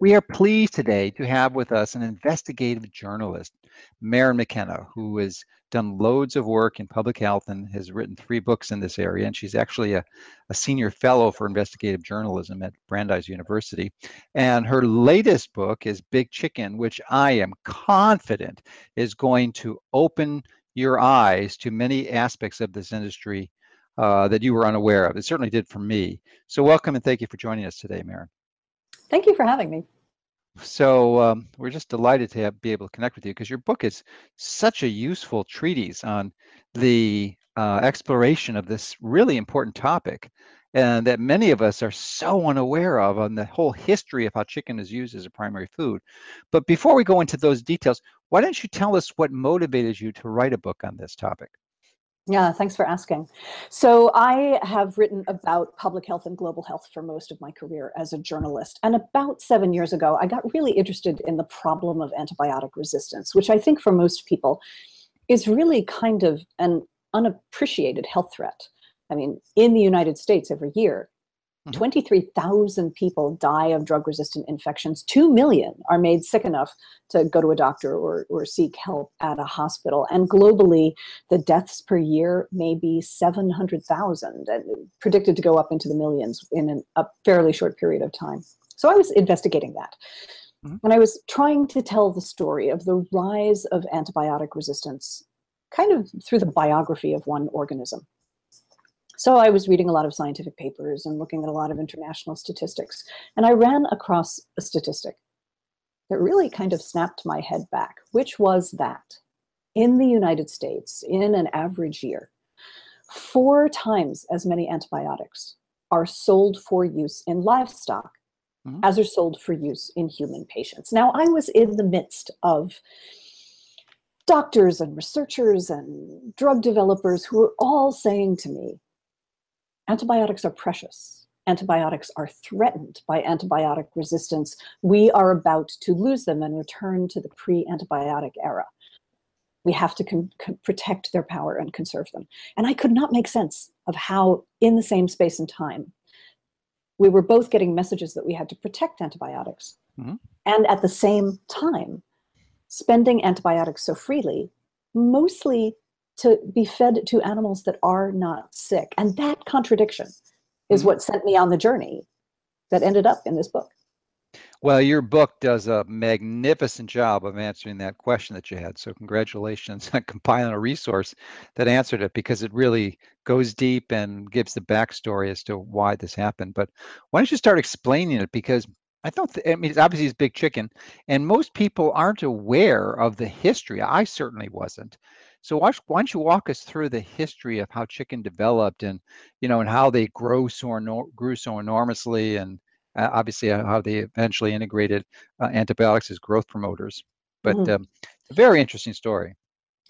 We are pleased today to have with us an investigative journalist, Maryn McKenna, who has done loads of work in public health and has written three books in this area. And she's actually a, a senior fellow for investigative journalism at Brandeis University. And her latest book is Big Chicken, which I am confident is going to open your eyes to many aspects of this industry uh, that you were unaware of. It certainly did for me. So, welcome and thank you for joining us today, Maryn. Thank you for having me. So um, we're just delighted to have, be able to connect with you because your book is such a useful treatise on the uh, exploration of this really important topic and that many of us are so unaware of on the whole history of how chicken is used as a primary food. But before we go into those details, why don't you tell us what motivated you to write a book on this topic? Yeah, thanks for asking. So, I have written about public health and global health for most of my career as a journalist. And about seven years ago, I got really interested in the problem of antibiotic resistance, which I think for most people is really kind of an unappreciated health threat. I mean, in the United States every year, Mm-hmm. 23,000 people die of drug resistant infections. 2 million are made sick enough to go to a doctor or, or seek help at a hospital. And globally, the deaths per year may be 700,000, and predicted to go up into the millions in an, a fairly short period of time. So I was investigating that. Mm-hmm. And I was trying to tell the story of the rise of antibiotic resistance, kind of through the biography of one organism. So I was reading a lot of scientific papers and looking at a lot of international statistics. And I ran across a statistic that really kind of snapped my head back, which was that in the United States, in an average year, four times as many antibiotics are sold for use in livestock mm-hmm. as are sold for use in human patients. Now, I was in the midst of doctors and researchers and drug developers who were all saying to me, antibiotics are precious. Antibiotics are threatened by antibiotic resistance. We are about to lose them and return to the pre antibiotic era. We have to con- con- protect their power and conserve them. And I could not make sense of how, in the same space and time, we were both getting messages that we had to protect antibiotics. Mm-hmm. And at the same time, spending antibiotics so freely, mostly to be fed to animals that are not sick. And that contradiction is mm-hmm. what sent me on the journey that ended up in this book. Well, your book does a magnificent job of answering that question that you had. So, congratulations on compiling a resource that answered it because it really goes deep and gives the backstory as to why this happened. But why don't you start explaining it? Because I don't. Th- I mean, it's obviously it's big chicken, and most people aren't aware of the history. I certainly wasn't. So why, why don't you walk us through the history of how chicken developed and, you know, and how they grow so grew so enormously and uh, obviously uh, how they eventually integrated uh, antibiotics as growth promoters. But mm-hmm. um, it's a very interesting story.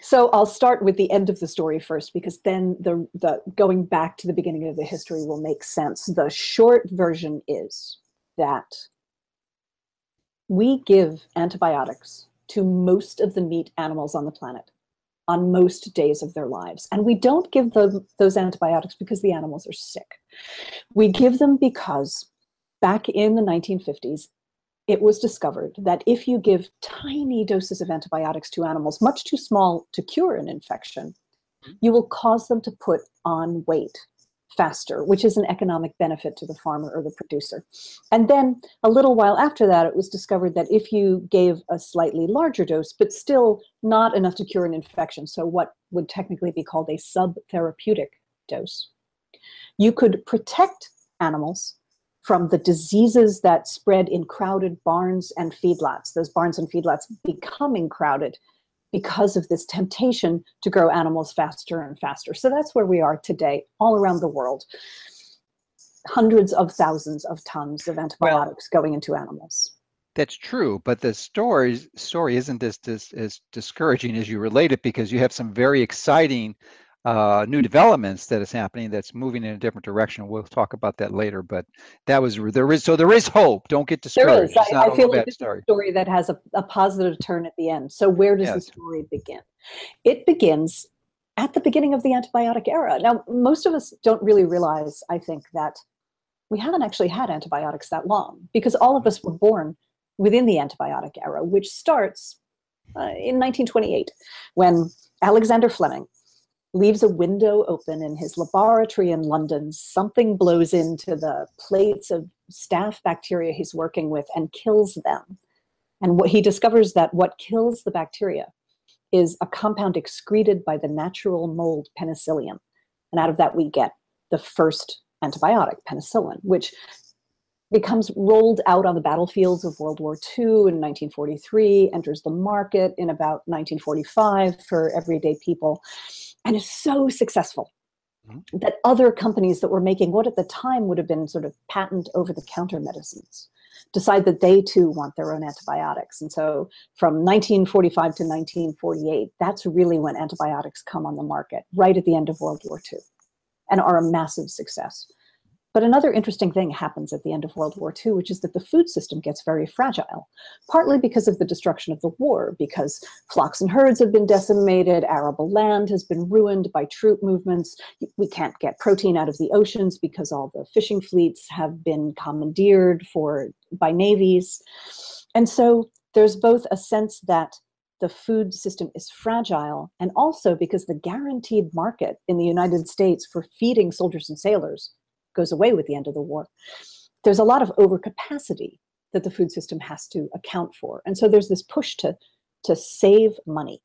So I'll start with the end of the story first, because then the the going back to the beginning of the history will make sense. The short version is that we give antibiotics to most of the meat animals on the planet on most days of their lives. And we don't give them those antibiotics because the animals are sick. We give them because back in the 1950s, it was discovered that if you give tiny doses of antibiotics to animals, much too small to cure an infection, hmm. you will cause them to put on weight faster, which is an economic benefit to the farmer or the producer. And then a little while after that, it was discovered that if you gave a slightly larger dose, but still not enough to cure an infection, so what would technically be called a subtherapeutic dose, you could protect animals from the diseases that spread in crowded barns and feedlots, those barns and feedlots becoming crowded because of this temptation to grow animals faster and faster. So that's where we are today, all around the world. Hundreds of thousands of tons of antibiotics well, going into animals. That's true, but the story story isn't as, as, as discouraging as you relate it because you have some very exciting uh, new developments that is happening that's moving in a different direction. We'll talk about that later, but that was there is so there is hope. Don't get discouraged. There is. I, I feel like it's story. a story that has a, a positive turn at the end. So where does yes. the story begin? It begins at the beginning of the antibiotic era. Now, most of us don't really realize, I think, that we haven't actually had antibiotics that long because all of us were born within the antibiotic era, which starts uh, in 1928 when Alexander Fleming leaves a window open in his laboratory in London. Something blows into the plates of staph bacteria he's working with and kills them. And what he discovers that what kills the bacteria is a compound excreted by the natural mold penicillium. And out of that, we get the first antibiotic, penicillin, which becomes rolled out on the battlefields of World War II in 1943, enters the market in about 1945 for everyday people, and is so successful mm-hmm. that other companies that were making what at the time would have been sort of patent over the counter medicines decide that they too want their own antibiotics. And so from 1945 to 1948, that's really when antibiotics come on the market, right at the end of World War II, and are a massive success. But another interesting thing happens at the end of World War II, which is that the food system gets very fragile, partly because of the destruction of the war, because flocks and herds have been decimated, arable land has been ruined by troop movements. We can't get protein out of the oceans because all the fishing fleets have been commandeered for by navies. And so there's both a sense that the food system is fragile, and also because the guaranteed market in the United States for feeding soldiers and sailors goes away with the end of the war. There's a lot of overcapacity that the food system has to account for. And so there's this push to, to save money.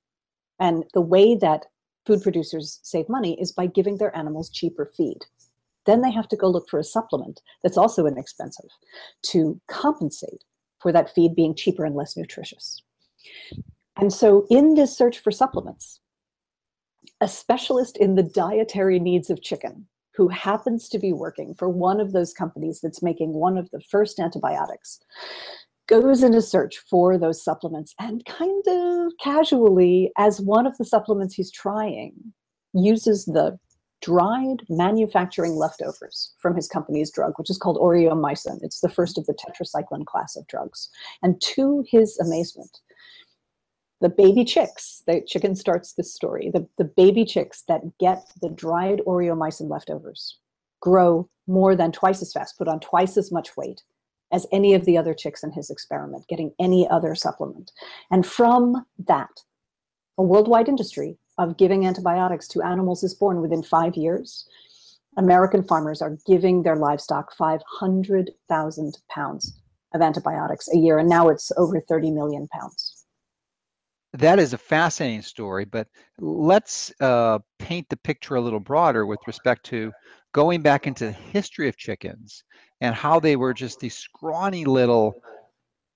And the way that food producers save money is by giving their animals cheaper feed. Then they have to go look for a supplement that's also inexpensive to compensate for that feed being cheaper and less nutritious. And so, in this search for supplements, a specialist in the dietary needs of chicken who happens to be working for one of those companies that's making one of the first antibiotics goes in a search for those supplements and kind of casually as one of the supplements he's trying uses the dried manufacturing leftovers from his company's drug which is called aureomycin it's the first of the tetracycline class of drugs. And to his amazement the baby chicks, the chicken starts this story, the, the baby chicks that get the dried aureomycin leftovers grow more than twice as fast, put on twice as much weight as any of the other chicks in his experiment, getting any other supplement. And from that, a worldwide industry of giving antibiotics to animals is born within five years. American farmers are giving their livestock 500,000 pounds of antibiotics a year, and now it's over 30 million pounds that is a fascinating story, but let's uh, paint the picture a little broader with respect to going back into the history of chickens and how they were just these scrawny little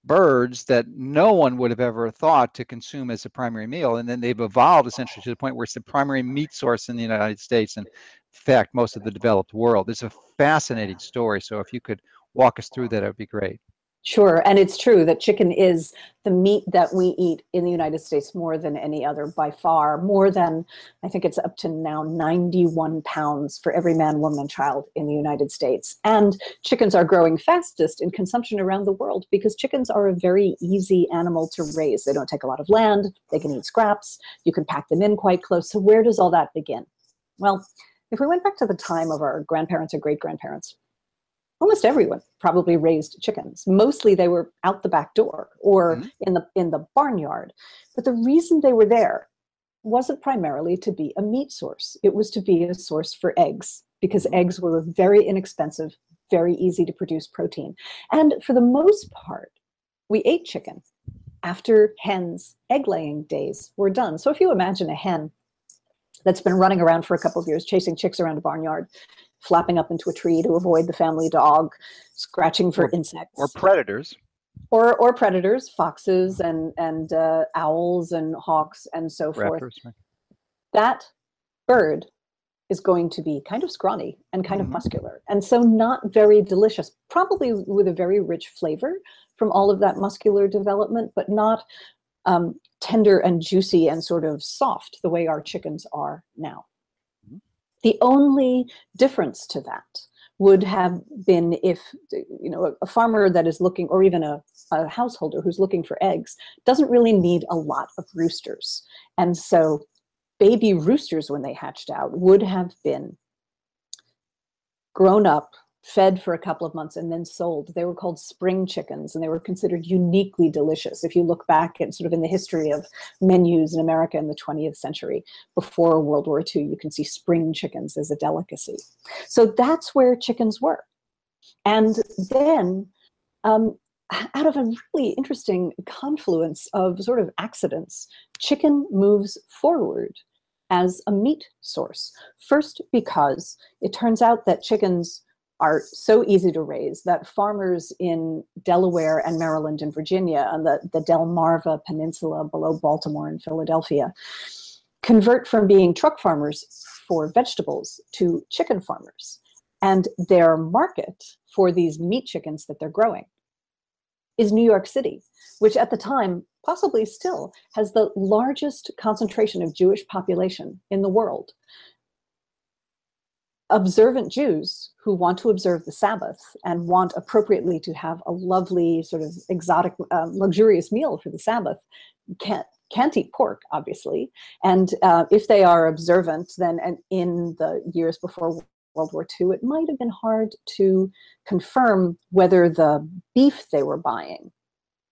birds that no one would have ever thought to consume as a primary meal. And then they've evolved essentially to the point where it's the primary meat source in the United States and, in fact, most of the developed world. It's a fascinating story. So if you could walk us through that, it would be great. Sure. And it's true that chicken is the meat that we eat in the United States more than any other by far, more than I think it's up to now 91 pounds for every man, woman, and child in the United States. And chickens are growing fastest in consumption around the world because chickens are a very easy animal to raise. They don't take a lot of land, they can eat scraps, you can pack them in quite close. So, where does all that begin? Well, if we went back to the time of our grandparents or great grandparents, almost everyone probably raised chickens. Mostly they were out the back door or mm-hmm. in the in the barnyard. But the reason they were there wasn't primarily to be a meat source. It was to be a source for eggs because mm-hmm. eggs were a very inexpensive, very easy to produce protein. And for the most part, we ate chicken after hens' egg laying days were done. So if you imagine a hen that's been running around for a couple of years chasing chicks around a barnyard flapping up into a tree to avoid the family dog, scratching for or, insects. Or predators. Or, or predators, foxes and, and uh, owls and hawks and so forth. right. That bird is going to be kind of scrawny and kind mm-hmm. of muscular. And so not very delicious, probably with a very rich flavor from all of that muscular development, but not um, tender and juicy and sort of soft the way our chickens are now. The only difference to that would have been if you know a farmer that is looking or even a, a, householder who's looking for eggs doesn't really need a lot of roosters. And so baby roosters when they hatched out would have been grown up fed for a couple of months and then sold. They were called spring chickens and they were considered uniquely delicious. If you look back at sort of in the history of menus in America in the 20th century, before World War II, you can see spring chickens as a delicacy. So that's where chickens were. And then um, out of a really interesting confluence of sort of accidents, chicken moves forward as a meat source. First, because it turns out that chickens are so easy to raise that farmers in Delaware and Maryland and Virginia on the, the Delmarva Peninsula below Baltimore and Philadelphia convert from being truck farmers for vegetables to chicken farmers. And their market for these meat chickens that they're growing is New York City, which at the time, possibly still, has the largest concentration of Jewish population in the world observant Jews who want to observe the Sabbath and want appropriately to have a lovely, sort of exotic, um, luxurious meal for the Sabbath can't can't eat pork, obviously. And uh, if they are observant, then and in the years before World War II, it might have been hard to confirm whether the beef they were buying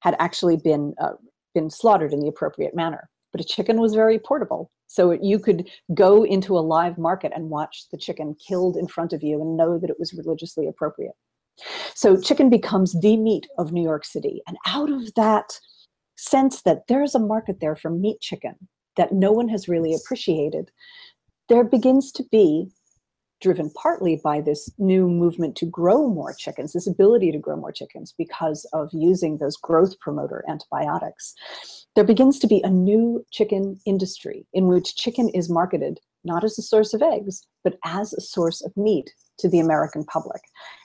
had actually been uh, been slaughtered in the appropriate manner. But a chicken was very portable, so you could go into a live market and watch the chicken killed in front of you and know that it was religiously appropriate. So chicken becomes the meat of New York City. And out of that sense that there's a market there for meat chicken that no one has really appreciated, there begins to be driven partly by this new movement to grow more chickens, this ability to grow more chickens because of using those growth promoter antibiotics. There begins to be a new chicken industry in which chicken is marketed not as a source of eggs, but as a source of meat to the American public.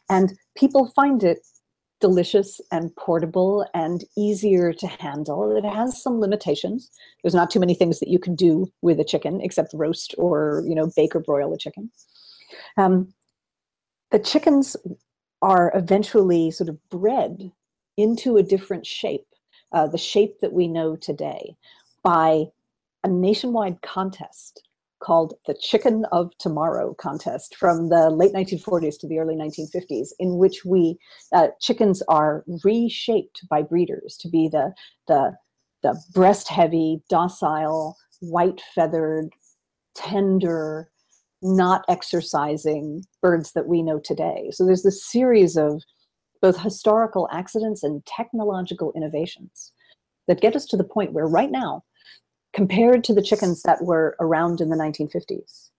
And people find it delicious and portable and easier to handle. It has some limitations. There's not too many things that you can do with a chicken except roast or, you know, bake or broil a chicken. Um, the chickens are eventually sort of bred into a different shape, uh, the shape that we know today, by a nationwide contest called the Chicken of Tomorrow contest from the late 1940s to the early 1950s, in which we uh, chickens are reshaped by breeders to be the the the breast heavy, docile, white feathered, tender, not exercising birds that we know today. So there's this series of both historical accidents and technological innovations that get us to the point where right now, compared to the chickens that were around in the 1950s,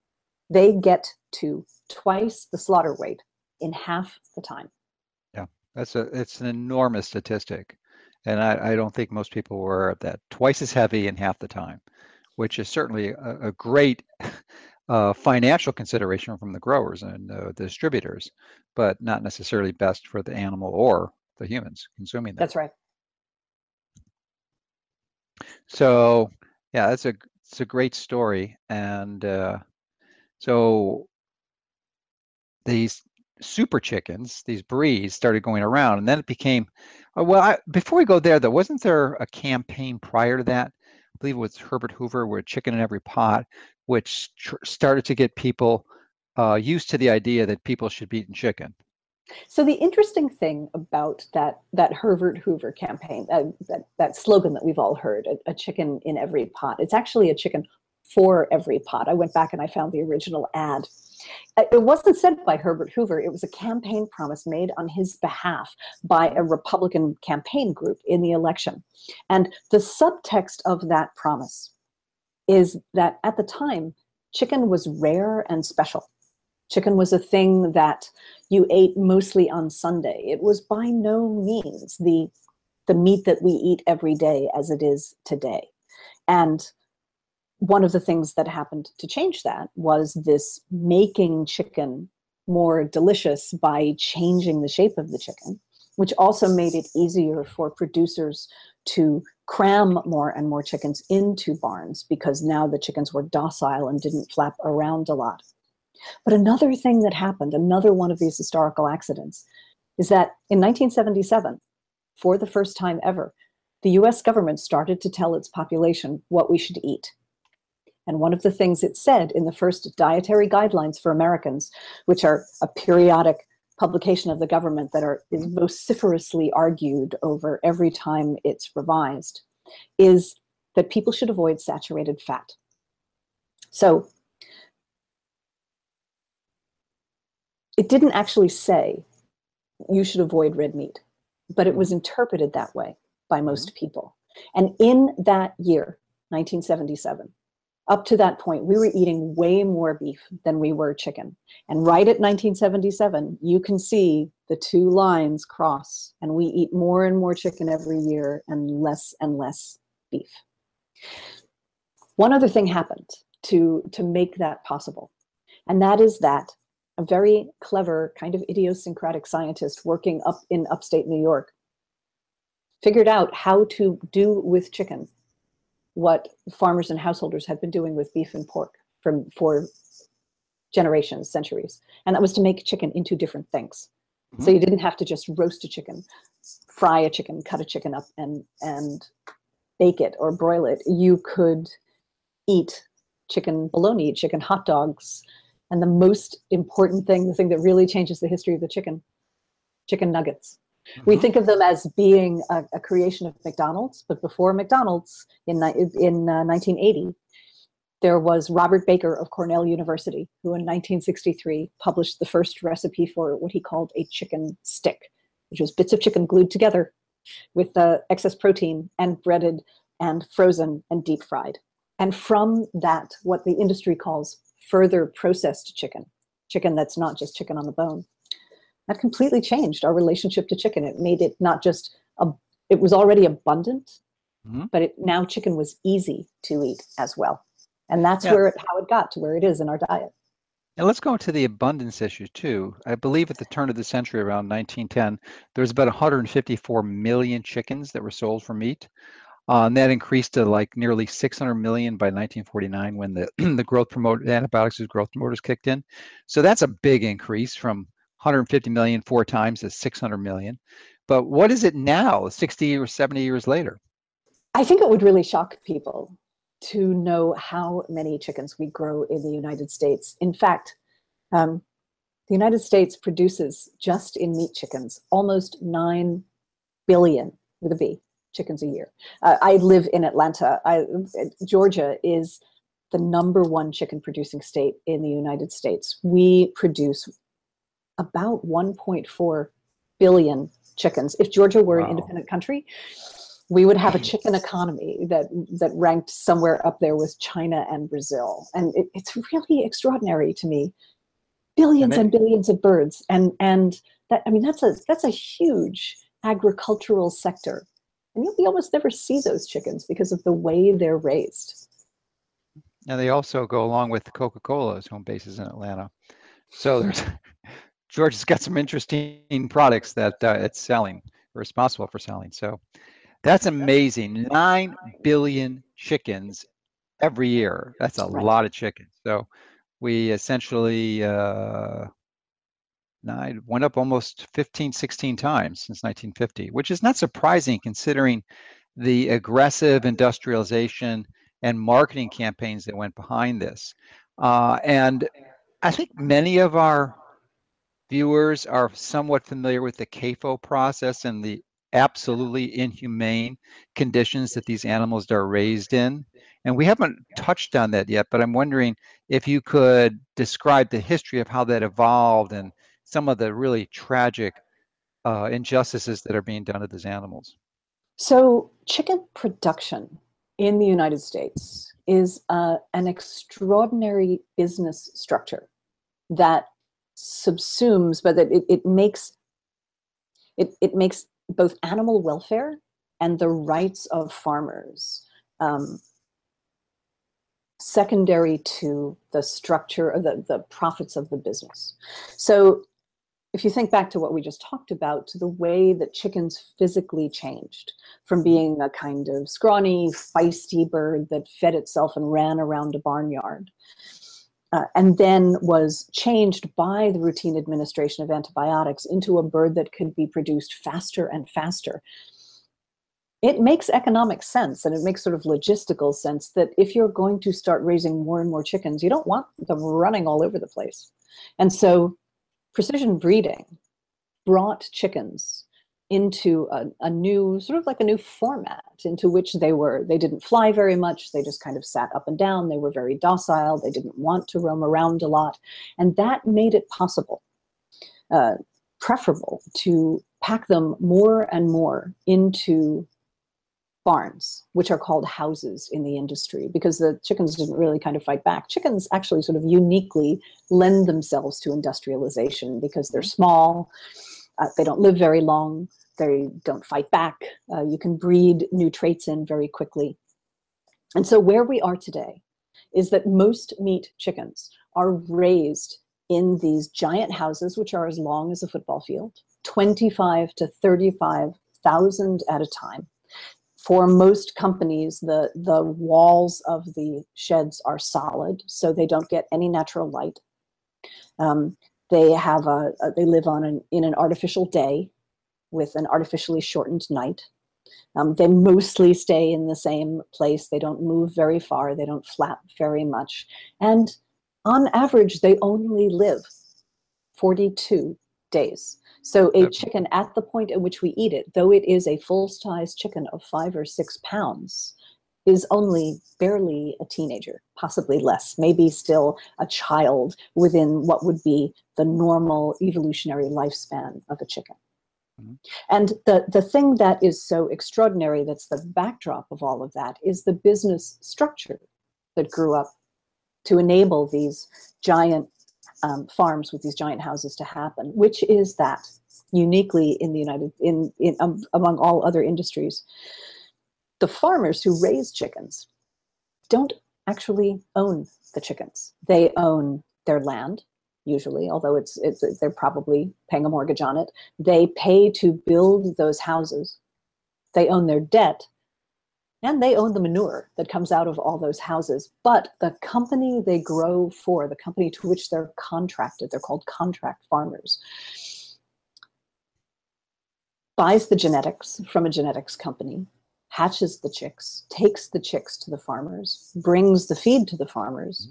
they get to twice the slaughter weight in half the time. Yeah, that's a it's an enormous statistic. And I, I don't think most people were aware of that. Twice as heavy in half the time, which is certainly a, a great uh, financial consideration from the growers and uh, the distributors, but not necessarily best for the animal or the humans consuming them. That's right. So, yeah, that's a it's a great story, and uh, so these super chickens, these breeds, started going around, and then it became. Uh, well, I, before we go there, though, wasn't there a campaign prior to that? I believe it was Herbert Hoover, where chicken in every pot, which started to get people uh, used to the idea that people should be eating chicken. So the interesting thing about that that Herbert Hoover campaign, uh, that that slogan that we've all heard, a, a, chicken in every pot, it's actually a chicken for every pot. I went back and I found the original ad. It wasn't said by Herbert Hoover. It was a campaign promise made on his behalf by a Republican campaign group in the election. And the subtext of that promise is that at the time, chicken was rare and special. Chicken was a thing that you ate mostly on Sunday. It was by no means the, the meat that we eat every day as it is today. And one of the things that happened to change that was this making chicken more delicious by changing the shape of the chicken, which also made it easier for producers to cram more and more chickens into barns because now the chickens were docile and didn't flap around a lot. But another thing that happened, another one of these historical accidents, is that in 1977, for the first time ever, the US government started to tell its population what we should eat. And one of the things it said in the first dietary guidelines for Americans, which are a periodic publication of the government that are is vociferously argued over every time it's revised is that people should avoid saturated fat. So it didn't actually say you should avoid red meat, but it was interpreted that way by mm-hmm. most people. And in that year, 1977, up to that point, we were eating way more beef than we were chicken. And right at 1977, you can see the two lines cross, and we eat more and more chicken every year and less and less beef. One other thing happened to, to make that possible, and that is that a very clever, kind of idiosyncratic scientist working up in upstate New York figured out how to do with chicken what farmers and householders had been doing with beef and pork from for generations, centuries. And that was to make chicken into different things. Mm-hmm. So you didn't have to just roast a chicken, fry a chicken, cut a chicken up and and bake it or broil it. You could eat chicken bologna, chicken hot dogs, and the most important thing, the thing that really changes the history of the chicken, chicken nuggets. Mm-hmm. We think of them as being a, a, creation of McDonald's, but before McDonald's in, in uh, 1980, there was Robert Baker of Cornell University, who in 1963 published the first recipe for what he called a chicken stick, which was bits of chicken glued together with the excess protein and breaded and frozen and deep fried. And from that, what the industry calls further processed chicken, chicken that's not just chicken on the bone, that completely changed our relationship to chicken. It made it not just a, it was already abundant, mm-hmm. but it now chicken was easy to eat as well. And that's yeah. where it, how it got to where it is in our diet. And let's go into the abundance issue too. I believe at the turn of the century, around 1910, there was about 154 million chickens that were sold for meat. Uh, and that increased to like nearly 600 million by 1949 when the the growth promoter antibiotics as growth promoters kicked in. So that's a big increase from 150 million four times is 600 million. But what is it now, 60 or 70 years later? I think it would really shock people to know how many chickens we grow in the United States. In fact, um, the United States produces just in meat chickens almost 9 billion with a B chickens a year. Uh, I live in Atlanta. I, Georgia is the number one chicken producing state in the United States. We produce about 1.4 billion chickens. If Georgia were wow. an independent country, we would have a chicken economy that that ranked somewhere up there with China and Brazil. And it, it's really extraordinary to me. Billions and, and billions of birds, and and that I mean that's a that's a huge agricultural sector, and we almost never see those chickens because of the way they're raised. And they also go along with Coca-Cola's home bases in Atlanta. So there's Georgia's got some interesting products that uh, it's selling, responsible for selling. So that's amazing. Nine billion chickens every year. That's a right. lot of chickens. So we essentially uh, nine went up almost 15, 16 times since 1950, which is not surprising considering the aggressive industrialization and marketing campaigns that went behind this. Uh, and I think many of our viewers are somewhat familiar with the CAFO process and the absolutely inhumane conditions that these animals are raised in. And we haven't touched on that yet, but I'm wondering if you could describe the history of how that evolved and some of the really tragic uh, injustices that are being done to these animals. So, chicken production in the United States is uh, an extraordinary business structure that subsumes, but that it, it makes it, it makes both animal welfare and the rights of farmers um, secondary to the structure of the, the profits of the business. So if you think back to what we just talked about, to the way that chickens physically changed from being a kind of scrawny, feisty bird that fed itself and ran around a barnyard uh, and then was changed by the routine administration of antibiotics into a bird that could be produced faster and faster. It makes economic sense and it makes sort of logistical sense that if you're going to start raising more and more chickens, you don't want them running all over the place. And so precision breeding brought chickens into a, a, new sort of like a new format into which they were they didn't fly very much they just kind of sat up and down they were very docile they didn't want to roam around a lot and that made it possible uh, preferable to pack them more and more into barns, which are called houses in the industry, because the chickens didn't really kind of fight back. Chickens actually sort of uniquely lend themselves to industrialization because they're small, uh, they don't live very long, they don't fight back. Uh, you can breed new traits in very quickly. And so where we are today is that most meat chickens are raised in these giant houses, which are as long as a football field, 25 to 35,000 at a time. For most companies, the, the walls of the sheds are solid, so they don't get any natural light. Um, they have a, a, they live on an, in an artificial day with an artificially shortened night. Um, they mostly stay in the same place. They don't move very far. They don't flap very much. And on average, they only live 42 days. So a chicken at the point at which we eat it, though it is a full-size chicken of five or six pounds, is only barely a teenager, possibly less, maybe still a child within what would be the normal evolutionary lifespan of a chicken. Mm-hmm. And the, the thing that is so extraordinary, that's the backdrop of all of that, is the business structure that grew up to enable these giant um, farms with these giant houses to happen, which is that uniquely in the United, in, in um, among all other industries, the farmers who raise chickens don't actually own the chickens. They own their land, usually, although it's, it's they're probably paying a mortgage on it. They pay to build those houses. They own their debt and they own the manure that comes out of all those houses. But the company they grow for, the company to which they're contracted, they're called contract farmers, buys the genetics from a genetics company, hatches the chicks, takes the chicks to the farmers, brings the feed to the farmers,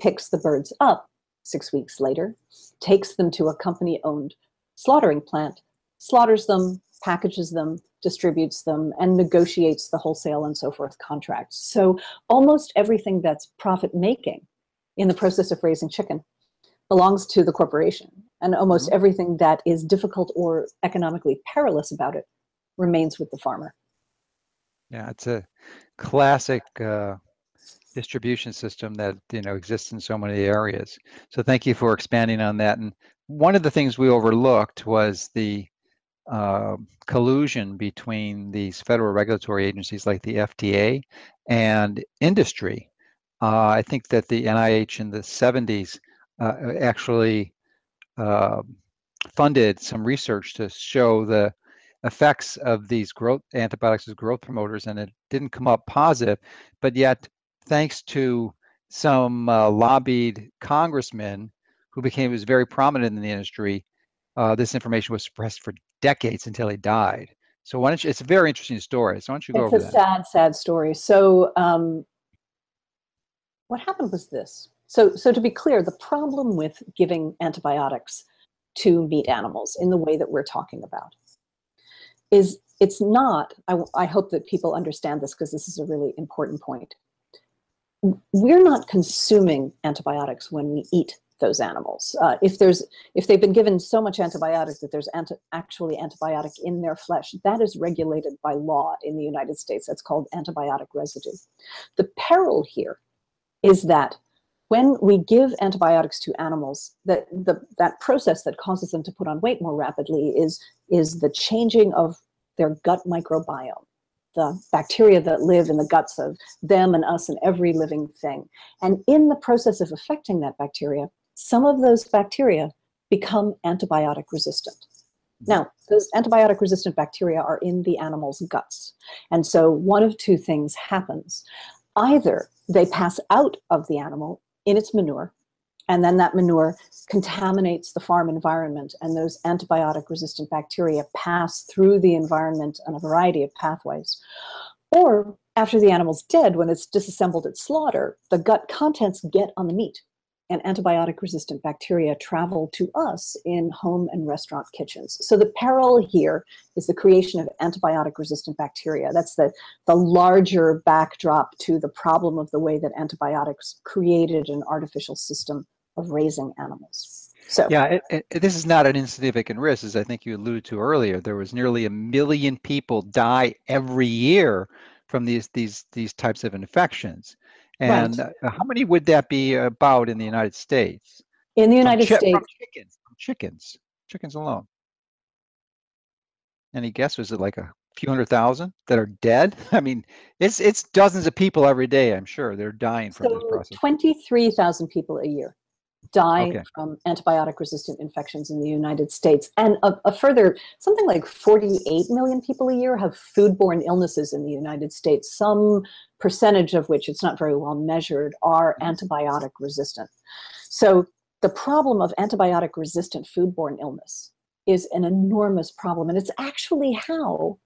picks the birds up six weeks later, takes them to a company owned slaughtering plant, slaughters them, packages them, distributes them, and negotiates the wholesale and so forth contracts. So almost everything that's profit making in the process of raising chicken belongs to the corporation. And almost mm-hmm. everything that is difficult or economically perilous about it remains with the farmer. Yeah, it's a classic uh, distribution system that you know exists in so many areas. So thank you for expanding on that. And one of the things we overlooked was the uh, collusion between these federal regulatory agencies like the FDA and industry. Uh, I think that the NIH in the 70s uh, actually uh, funded some research to show the effects of these growth antibiotics as growth promoters, and it didn't come up positive. But yet, thanks to some uh, lobbied congressmen who became was very prominent in the industry, uh, this information was suppressed for decades until he died. So why don't you, it's a very interesting story. So why don't you go it's over that? It's a sad, sad story. So um, what happened was this. So, so to be clear, the problem with giving antibiotics to meat animals in the way that we're talking about is it's not, I, I hope that people understand this because this is a really important point. We're not consuming antibiotics when we eat those animals. Uh, if there's if they've been given so much antibiotic that there's anti actually antibiotic in their flesh, that is regulated by law in the United States. That's called antibiotic residue. The peril here is that when we give antibiotics to animals, that the that process that causes them to put on weight more rapidly is is the changing of their gut microbiome the bacteria that live in the guts of them and us and every living thing. And in the process of affecting that bacteria, some of those bacteria become antibiotic resistant. Now, those antibiotic resistant bacteria are in the animal's guts. And so one of two things happens. Either they pass out of the animal in its manure, and then that manure contaminates the farm environment, and those antibiotic resistant bacteria pass through the environment on a variety of pathways. Or after the animal's dead, when it's disassembled at slaughter, the gut contents get on the meat and antibiotic resistant bacteria travel to us in home and restaurant kitchens. So the peril here is the creation of antibiotic resistant bacteria. That's the, the larger backdrop to the problem of the way that antibiotics created an artificial system of raising animals. So yeah, it, it, this is not an insignificant risk, as I think you alluded to earlier. There was nearly a million people die every year from these these these types of infections. And right. Uh, how many would that be about in the United States? In the United chi- States, chickens, chickens, chickens alone. Any guess? Was it like a few hundred thousand that are dead? I mean, it's it's dozens of people every day. I'm sure they're dying from so this process. Twenty-three thousand people a year die Okay. from antibiotic resistant infections in the United States. And a, a further, something like 48 million people a year have foodborne illnesses in the United States, some percentage of which, it's not very well measured, are mm-hmm. antibiotic resistant. So the problem of antibiotic resistant foodborne illness is an enormous problem. And it's actually how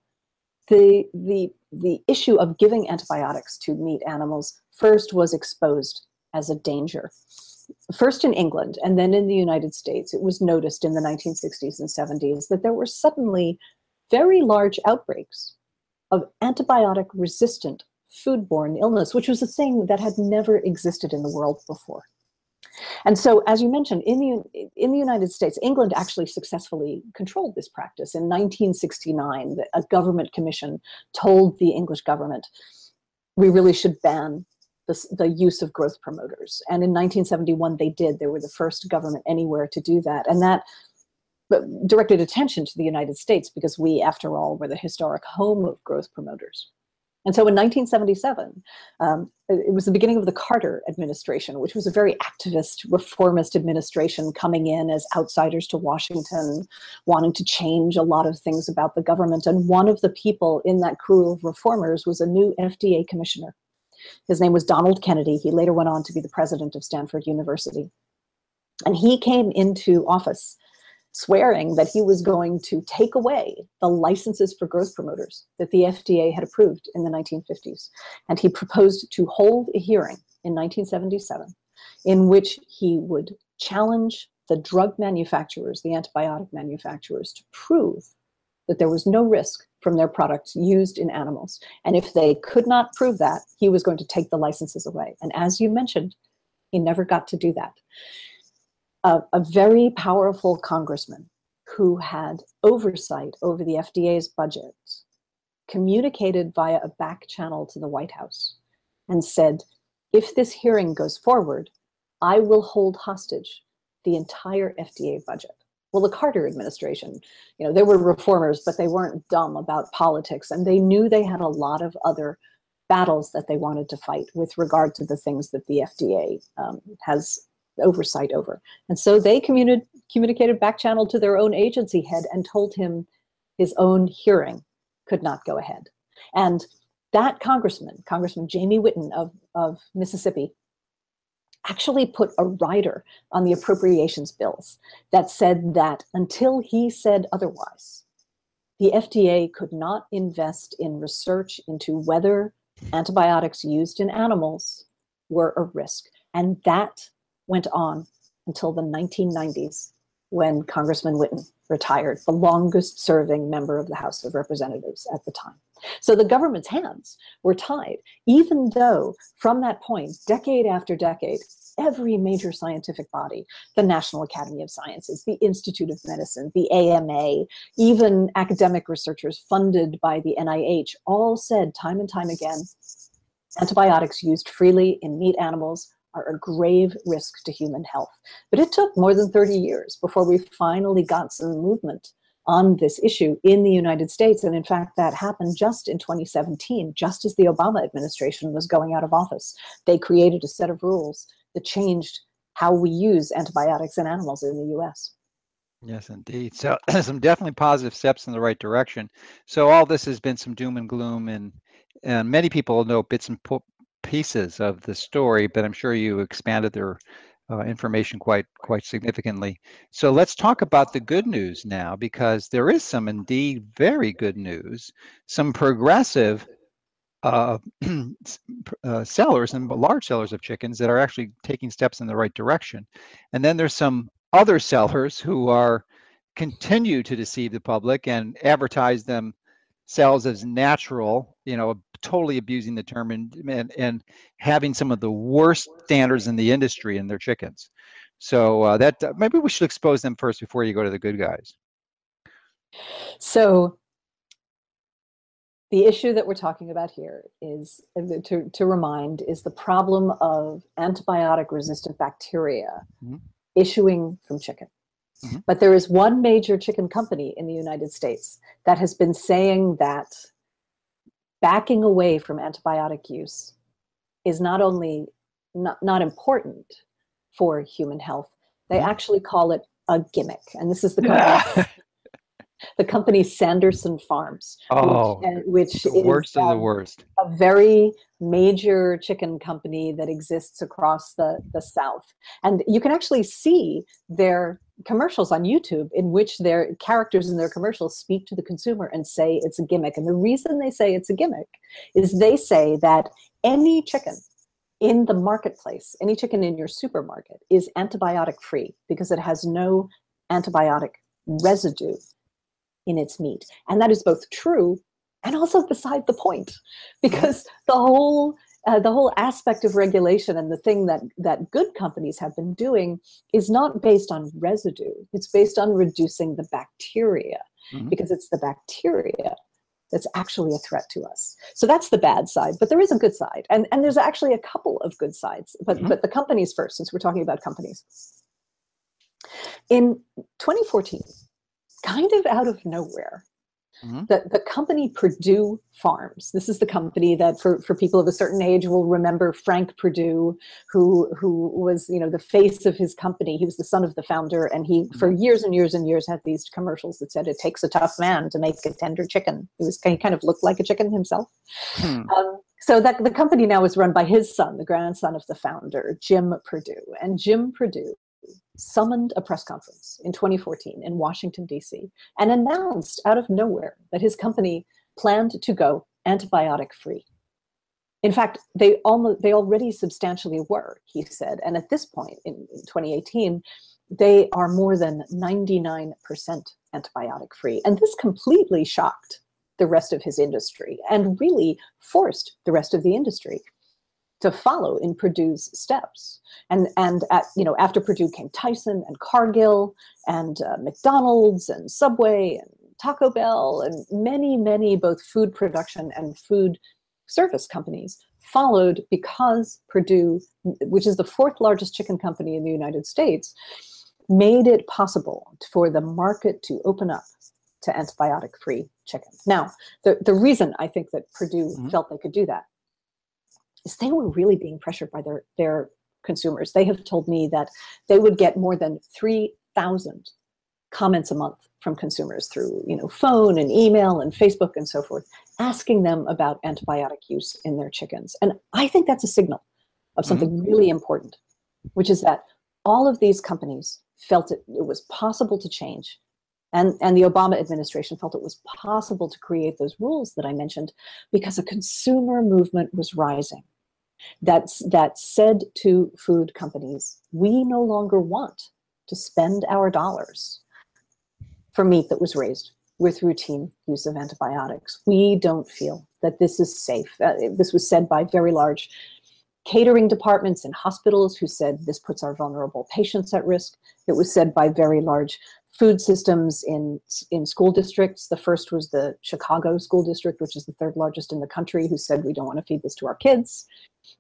the, the, the issue of giving antibiotics to meat animals first was exposed as a danger first in England and then in the United States, it was noticed in the 1960s and 70s that there were suddenly very large outbreaks of antibiotic resistant foodborne illness, which was a thing that had never existed in the world before. And so, as you mentioned, in the, in the United States, England actually successfully controlled this practice. In 1969, a government commission told the English government, we really should ban the, the use of growth promoters. And in 1971, they did. They were the first government anywhere to do that. And that directed attention to the United States because we, after all, were the historic home of growth promoters. And so in 1977, um, it was the beginning of the Carter administration, which was a very activist, reformist administration coming in as outsiders to Washington, wanting to change a lot of things about the government. And one of the people in that crew of reformers was a new FDA commissioner his name was Donald Kennedy. He later went on to be the president of Stanford University. And he came into office swearing that he was going to take away the licenses for growth promoters that the FDA had approved in the 1950s. And he proposed to hold a hearing in 1977 in which he would challenge the drug manufacturers, the antibiotic manufacturers, to prove that there was no risk from their products used in animals. And if they could not prove that, he was going to take the licenses away. And as you mentioned, he never got to do that. A very powerful congressman who had oversight over the FDA's budget communicated via a back channel to the White House and said, if this hearing goes forward, I will hold hostage the entire FDA budget well the carter administration you know they were reformers but they weren't dumb about politics and they knew they had a lot of other battles that they wanted to fight with regard to the things that the fda um, has oversight over. And so they communi- communicated back channel to their own agency head and told him his own hearing could not go ahead. And that congressman congressman jamie whitten of, of mississippi actually put a rider on the appropriations bills that said that until he said otherwise, the FDA could not invest in research into whether antibiotics used in animals were a risk. And that went on until the 1990s when Congressman Whitten retired, the longest serving member of the House of Representatives at the time. So the government's hands were tied, even though from that point, decade after decade, every major scientific body, the National Academy of Sciences, the Institute of Medicine, the AMA, even academic researchers funded by the NIH, all said time and time again antibiotics used freely in meat animals are a grave risk to human health. But it took more than 30 years before we finally got some movement on this issue in the United States. And in fact, that happened just in 2017, just as the Obama administration was going out of office. They created a set of rules that changed how we use antibiotics in animals in the US. Yes, indeed. So some definitely positive steps in the right direction. So all this has been some doom and gloom, and and many people know bits and pieces of the story, but I'm sure you expanded their uh, information quite quite significantly. So let's talk about the good news now, because there is some indeed very good news, some progressive uh, uh, sellers and large sellers of chickens that are actually taking steps in the right direction. And then there's some other sellers who are continue to deceive the public and advertise themselves as natural, you know, totally abusing the term and, and, and having some of the worst standards in the industry in their chickens. So uh, that uh, maybe we should expose them first before you go to the good guys. So the issue that we're talking about here is to, to remind is the problem of antibiotic resistant bacteria mm-hmm. issuing from chicken. Mm-hmm. But there is one major chicken company in the United States that has been saying that backing away from antibiotic use is not only not, not important for human health, they mm-hmm. actually call it a gimmick. And this is the the company Sanderson Farms, oh, which, which the worst is of the um, worst. A very major chicken company that exists across the, the South. And you can actually see their commercials on YouTube in which their characters in their commercials speak to the consumer and say it's a gimmick. And the reason they say it's a gimmick is they say that any chicken in the marketplace, any chicken in your supermarket is antibiotic free because it has no antibiotic residue in its meat. And that is both true and also beside the point because the whole uh, the whole aspect of regulation and the thing that that good companies have been doing is not based on residue it's based on reducing the bacteria mm-hmm. because it's the bacteria that's actually a threat to us so that's the bad side but there is a good side and and there's actually a couple of good sides but mm-hmm. but the companies first since we're talking about companies in 2014 kind of out of nowhere. Mm-hmm. The, the company Perdue Farms. This is the company that, for, for people of a certain age, will remember Frank Perdue, who who was you know the face of his company. He was the son of the founder, and he mm-hmm. for years and years and years had these commercials that said it takes a tough man to make a tender chicken. He was he kind of looked like a chicken himself. Hmm. Um, so that the company now is run by his son, the grandson of the founder, Jim Perdue, and Jim Perdue summoned a press conference in 2014 in Washington, D.C., and announced out of nowhere that his company planned to go antibiotic free. In fact, they almost they already substantially were, he said. And at this point in, in 2018, they are more than 99% antibiotic free. And this completely shocked the rest of his industry and really forced the rest of the industry to follow in Perdue's steps. And and at you know after Perdue came Tyson and Cargill and uh, McDonald's and Subway and Taco Bell and many many both food production and food service companies followed because Perdue, which is the fourth largest chicken company in the United States, made it possible for the market to open up to antibiotic free chicken. Now, the, the reason I think that Perdue mm-hmm. felt they could do that is they were really being pressured by their their consumers. They have told me that they would get more than 3,000 comments a month from consumers through, you know, phone and email and Facebook and so forth, asking them about antibiotic use in their chickens. And I think that's a signal of mm-hmm. something mm-hmm. really important, which is that all of these companies felt it, it was possible to change. And, and the Obama administration felt it was possible to create those rules that I mentioned because a consumer movement was rising that's, that said to food companies, we no longer want to spend our dollars for meat that was raised with routine use of antibiotics. We don't feel that this is safe. Uh, this was said by very large catering departments in hospitals who said this puts our vulnerable patients at risk. It was said by very large food systems in in school districts. The first was the Chicago school district, which is the third largest in the country, who said we don't want to feed this to our kids.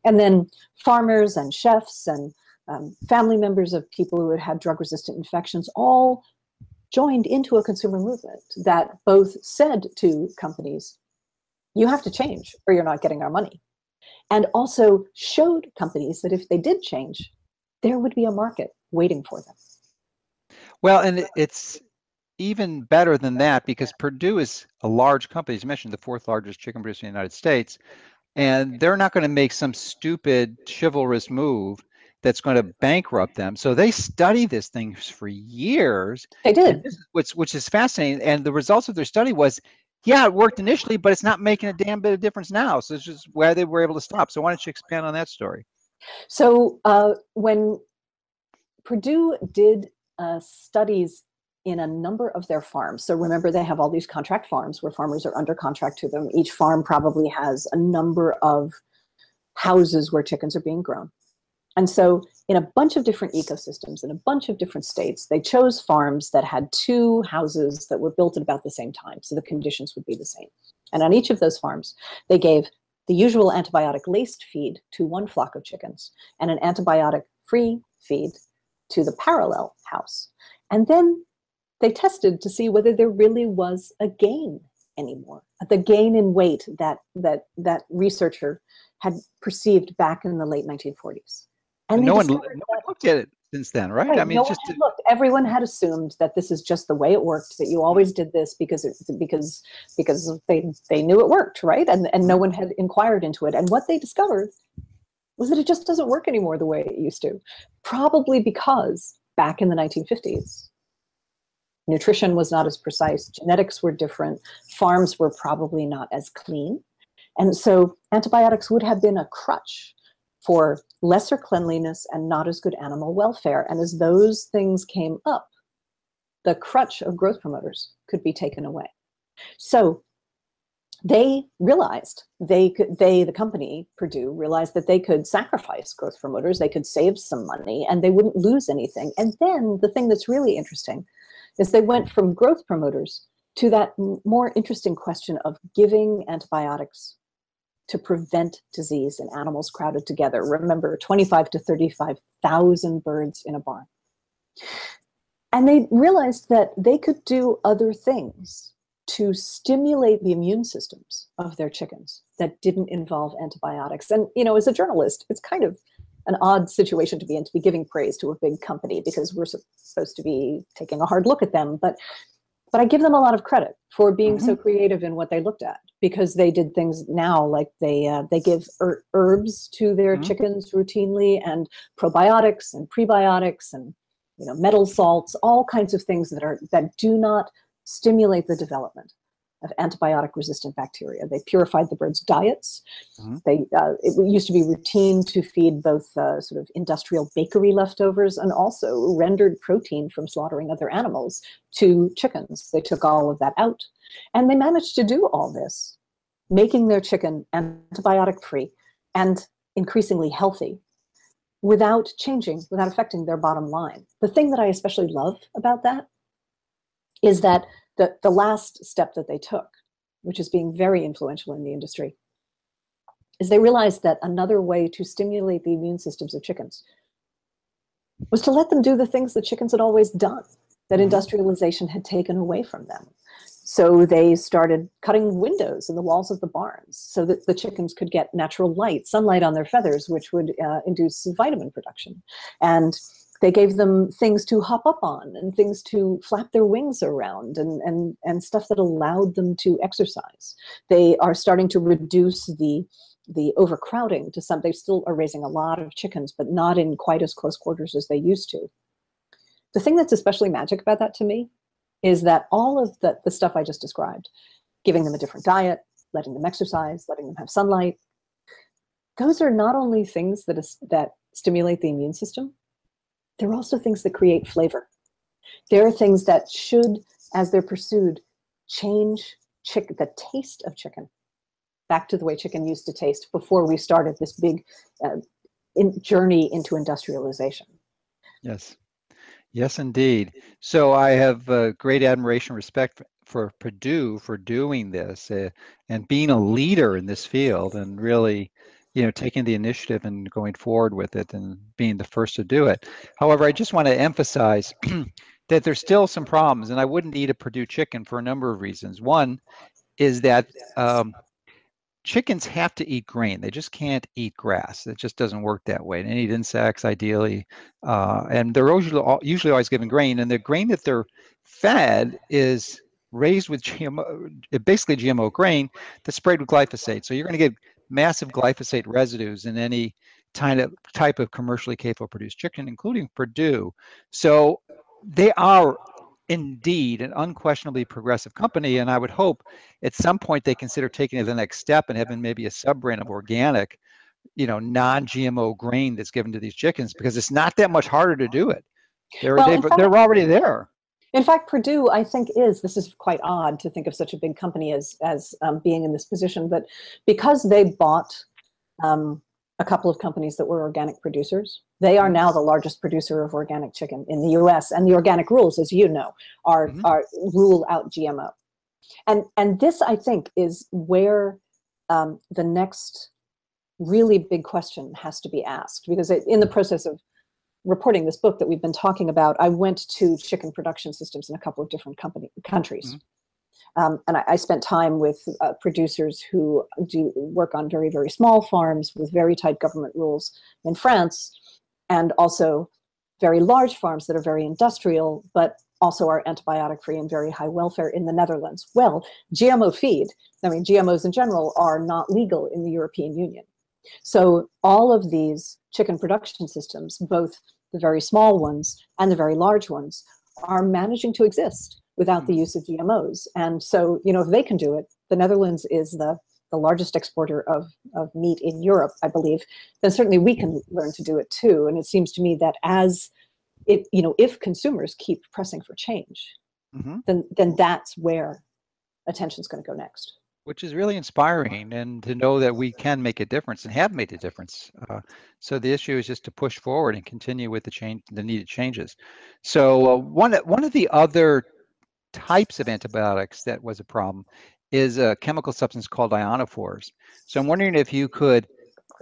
And then farmers and chefs and um, family members of people who had had drug resistant infections all joined into a consumer movement that both said to companies, you have to change or you're not getting our money. And also showed companies that if they did change, there would be a market waiting for them. Well, and it's even better than that because Perdue is a large company, as you mentioned, the fourth largest chicken producer in the United States and they're not going to make some stupid chivalrous move that's going to bankrupt them. So they study this thing for years. They did. Which, which is fascinating. And the results of their study was yeah, it worked initially, but it's not making a damn bit of difference now. So it's just why they were able to stop. So why don't you expand on that story? So uh, when Perdue did uh, studies in a number of their farms. So remember, they have all these contract farms where farmers are under contract to them. Each farm probably has a number of houses where chickens are being grown. And so, in a bunch of different ecosystems, in a bunch of different states, they chose farms that had two houses that were built at about the same time. So the conditions would be the same. And on each of those farms, they gave the usual antibiotic laced feed to one flock of chickens and an antibiotic free feed to the parallel house. And then they tested to see whether there really was a gain anymore the gain in weight that that that researcher had perceived back in the late 1940s and no one, no one looked at it since then right, right. i mean no just looked. Everyone had assumed that this is just the way it worked that you always did this because it, because because they they knew it worked right? And and no one had inquired into it. And what they discovered was that it just doesn't work anymore the way it used to probably because back in the 1950s nutrition was not as precise, genetics were different, farms were probably not as clean. And so antibiotics would have been a crutch for lesser cleanliness and not as good animal welfare. And as those things came up, the crutch of growth promoters could be taken away. So they realized they could they the company perdue realized that they could sacrifice growth promoters they could save some money and they wouldn't lose anything and then the thing that's really interesting is they went from growth promoters to that more interesting question of giving antibiotics to prevent disease in animals crowded together. Remember, 25 to 35,000 birds in a barn. And they realized that they could do other things to stimulate the immune systems of their chickens that didn't involve antibiotics. And, you know, as a journalist, it's kind of an odd situation to be in to be giving praise to a big company because we're supposed to be taking a hard look at them but but i give them a lot of credit for being mm-hmm. so creative in what they looked at because they did things now like they uh, they give er- herbs to their mm-hmm. chickens routinely and probiotics and prebiotics and you know metal salts all kinds of things that are that do not stimulate the development of antibiotic resistant bacteria. They purified the birds' diets. Mm-hmm. They, uh, it used to be routine to feed both uh, sort of industrial bakery leftovers and also rendered protein from slaughtering other animals to chickens. They took all of that out. And they managed to do all this, making their chicken antibiotic free and increasingly healthy without changing, without affecting their bottom line. The thing that I especially love about that is that the, the last step that they took, which is being very influential in the industry, is they realized that another way to stimulate the immune systems of chickens was to let them do the things that chickens had always done, that mm-hmm. industrialization had taken away from them. So they started cutting windows in the walls of the barns so that the chickens could get natural light, sunlight on their feathers, which would uh, induce vitamin production. And they gave them things to hop up on and things to flap their wings around and, and, and stuff that allowed them to exercise. They are starting to reduce the the overcrowding to some they still are raising a lot of chickens but not in quite as close quarters as they used to the thing that's especially magic about that to me is that all of the, the stuff i just described giving them a different diet letting them exercise letting them have sunlight those are not only things that is, that stimulate the immune system there are also things that create flavor. There are things that should, as they're pursued, change chick- the taste of chicken back to the way chicken used to taste before we started this big uh, in, journey into industrialization. Yes. Yes, indeed. So I have uh, great admiration, respect for, Perdue for doing this uh, and being a leader in this field and really you know taking the initiative and going forward with it and being the first to do it. However i just want to emphasize that there's still some problems and i wouldn't eat a perdue chicken for a number of reasons. One is that um, chickens have to eat grain. They just can't eat grass. It just doesn't work that way. They need insects ideally uh, and they're usually, usually always given grain and the grain that they're fed is raised with gmo basically gmo grain that's sprayed with glyphosate. So you're going to get massive glyphosate residues in any kind of type of commercially capable produced chicken, including Perdue. So they are indeed an unquestionably progressive company. And I would hope at some point they consider taking it the next step and having maybe a sub brand of organic, you know, non GMO grain that's given to these chickens because it's not that much harder to do it. They're, well, fact, they're already there. In fact, Perdue, I think, is this is quite odd to think of such a big company as as um, being in this position, but because they bought um, a couple of companies that were organic producers, they are now the largest producer of organic chicken in the U.S. And the organic rules, as you know, are mm-hmm. are rule out GMO, and and this I think is where um, the next really big question has to be asked because it, in the process of reporting this book that we've been talking about, I went to chicken production systems in a couple of different company countries. Mm-hmm. Um, and I, I, spent time with uh, producers who do work on very, very small farms with very tight government rules in France, and also very large farms that are very industrial, but also are antibiotic free and very high welfare in the Netherlands. Well, GMO feed, I mean, GMOs in general are not legal in the European Union. So all of these chicken production systems, both the very small ones and the very large ones, are managing to exist without the hmm. use of GMOs. And so, you know, if they can do it, the Netherlands is the, the largest exporter of, of meat in Europe, I believe, then certainly we can learn to do it too. And it seems to me that as it, you know, if consumers keep pressing for change, mm-hmm. then then that's where attention's going to go next which is really inspiring and to know that we can make a difference and have made a difference uh, so the issue is just to push forward and continue with the change the needed changes. So uh, one one of the other types of antibiotics that was a problem is a chemical substance called ionophores. So i'm wondering if you could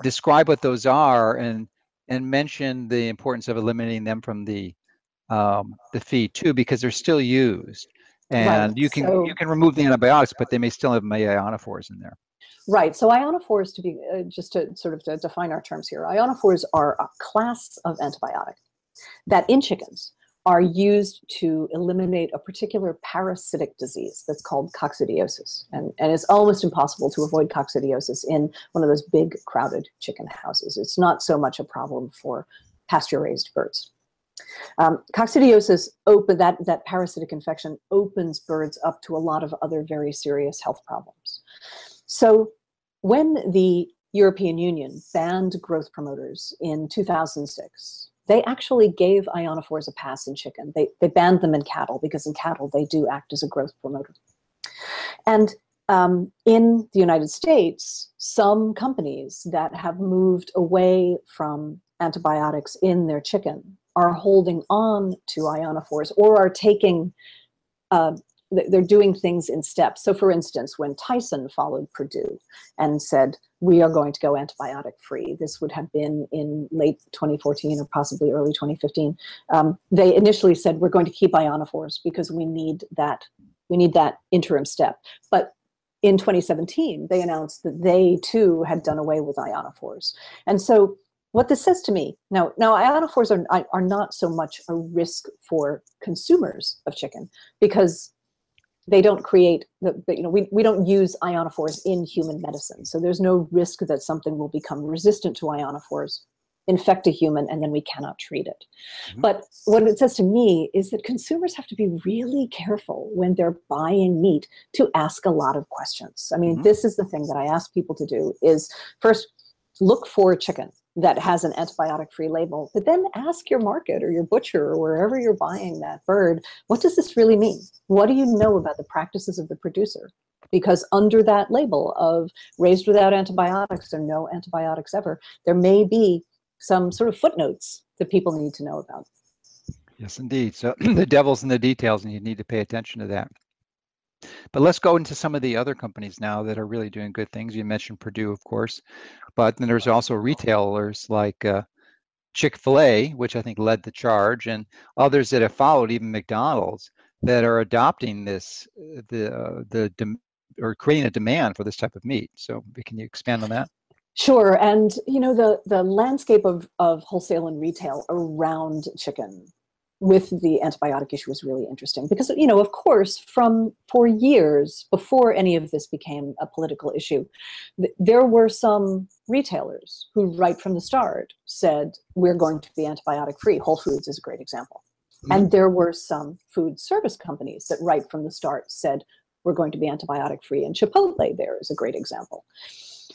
describe what those are and and mention the importance of eliminating them from the um, the feed too because they're still used and right. you can so, you can remove the antibiotics, but they may still have ionophores in there. Right. So ionophores, to be uh, just to sort of to define our terms here, ionophores are a class of antibiotic that in chickens are used to eliminate a particular parasitic disease that's called coccidiosis. And, and it's almost impossible to avoid coccidiosis in one of those big crowded chicken houses. It's not so much a problem for pasture raised birds. Um, coccidiosis open that that parasitic infection opens birds up to a lot of other very serious health problems. So when the European Union banned growth promoters in 2006, they actually gave ionophores a pass in chicken. They, they banned them in cattle because in cattle they do act as a growth promoter. And um, in the United States, some companies that have moved away from antibiotics in their chicken are holding on to ionophores or are taking uh, they're doing things in steps. So, for instance, when Tyson followed Perdue and said, We are going to go antibiotic free, this would have been in late 2014 or possibly early 2015. Um, they initially said, We're going to keep ionophores because we need that. We need that interim step. But in 2017, they announced that they too had done away with ionophores. And so what this says to me. Now now ionophores are, are not so much a risk for consumers of chicken because they don't create the, you know we, we don't use ionophores in human medicine. So there's no risk that something will become resistant to ionophores infect a human and then we cannot treat it. Mm-hmm. but what it says to me is that consumers have to be really careful when they're buying meat to ask a lot of questions. I mean mm-hmm. this is the thing that i ask people to do is first look for chicken that has an antibiotic free label, but then ask your market or your butcher or wherever you're buying that bird, what does this really mean? What do you know about the practices of the producer? Because under that label of raised without antibiotics or no antibiotics ever, there may be some sort of footnotes that people need to know about. Yes, indeed. So the devil's in the details, and you need to pay attention to that. But let's go into some of the other companies now that are really doing good things. You mentioned Perdue, of course, but then there's also retailers like uh, Chick fil A, which I think led the charge, and others that have followed, even McDonald's, that are adopting this, uh, the, uh, the, or creating a demand for this type of meat. So can you expand on that? Sure, and you know the the landscape of of wholesale and retail around chicken with the antibiotic issue was really interesting because you know of course from for years before any of this became a political issue th- there were some retailers who right from the start said we're going to be antibiotic free whole foods is a great example Mm-hmm. And there were some food service companies that, right from the start, said, we're going to be antibiotic free. And Chipotle there is a great example.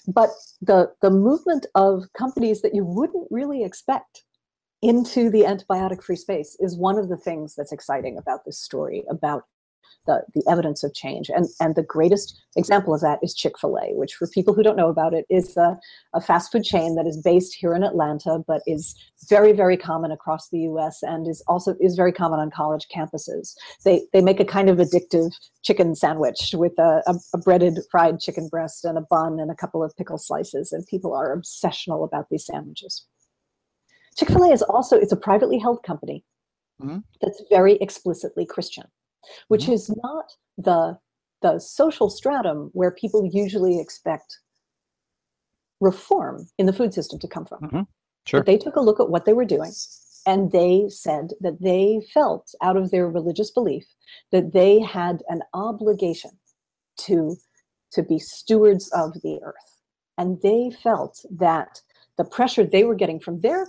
But the, the movement of companies that you wouldn't really expect into the antibiotic free space is one of the things that's exciting about this story about the, the evidence of change. And, and the greatest example of that is Chick-fil-A, which for people who don't know about it is a, a fast food chain that is based here in Atlanta, but is very, very common across the US and is also is very common on college campuses. They, they make a kind of addictive chicken sandwich with a, a, a breaded fried chicken breast and a bun and a couple of pickle slices. And people are obsessional about these sandwiches. Chick-fil-A is also, it's a privately held company mm-hmm. that's very explicitly Christian which mm-hmm. is not the the social stratum where people usually expect reform in the food system to come from. Mm-hmm. Sure. But they took a look at what they were doing and they said that they felt out of their religious belief that they had an obligation to to be stewards of the earth and they felt that the pressure they were getting from their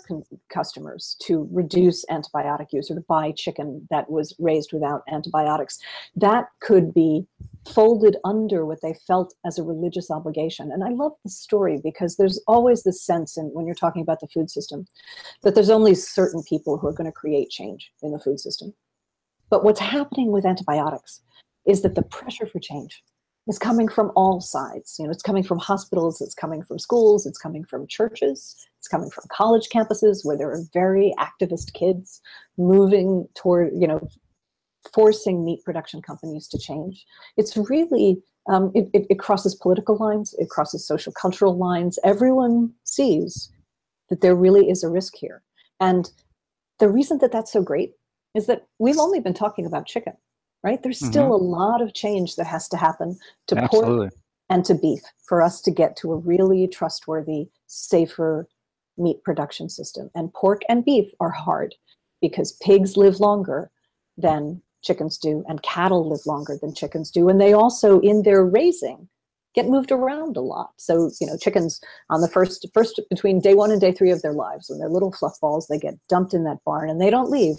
customers to reduce antibiotic use or to buy chicken that was raised without antibiotics, that could be folded under what they felt as a religious obligation. And I love the story because there's always this sense in when you're talking about the food system that there's only certain people who are going to create change in the food system. But what's happening with antibiotics is that the pressure for change is coming from all sides. You know, it's coming from hospitals, it's coming from schools, it's coming from churches, it's coming from college campuses where there are very activist kids moving toward, you know, forcing meat production companies to change. It's really, um, it, it, it crosses political lines, it crosses social cultural lines. Everyone sees that there really is a risk here. And the reason that that's so great is that we've only been talking about chicken right? There's still mm-hmm. a lot of change that has to happen to Absolutely. pork and to beef for us to get to a really trustworthy, safer meat production system. And pork and beef are hard because pigs live longer than chickens do, and cattle live longer than chickens do. And they also, in their raising, get moved around a lot. So, you know, chickens on the first first between day one and day three of their lives, when they're little fluff balls, they get dumped in that barn and they don't leave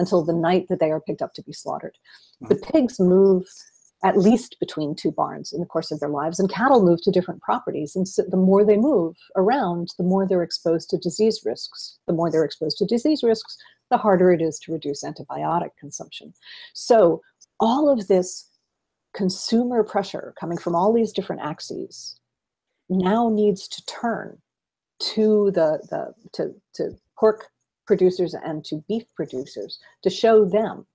until the night that they are picked up to be slaughtered. Hmm. The pigs move at least between two barns in the course of their lives, and cattle move to different properties. And so the more they move around, the more they're exposed to disease risks. The more they're exposed to disease risks, the harder it is to reduce antibiotic consumption. So all of this consumer pressure coming from all these different axes now needs to turn to the, the to, to pork producers and to beef producers to show them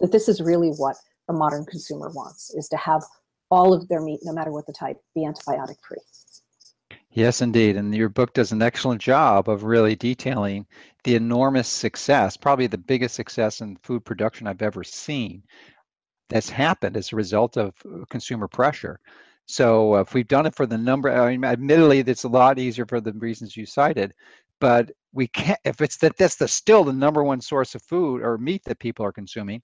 that this is really what the modern consumer wants is to have all of their meat, no matter what the type, be antibiotic free. Yes, indeed. And your book does an excellent job of really detailing the enormous success, probably the biggest success in food production I've ever seen that's happened as a result of uh, consumer pressure. So uh, if we've done it for the number, I mean, admittedly, it's a lot easier for the reasons you cited, but we can't, if it's that that's the still the number one source of food or meat that people are consuming,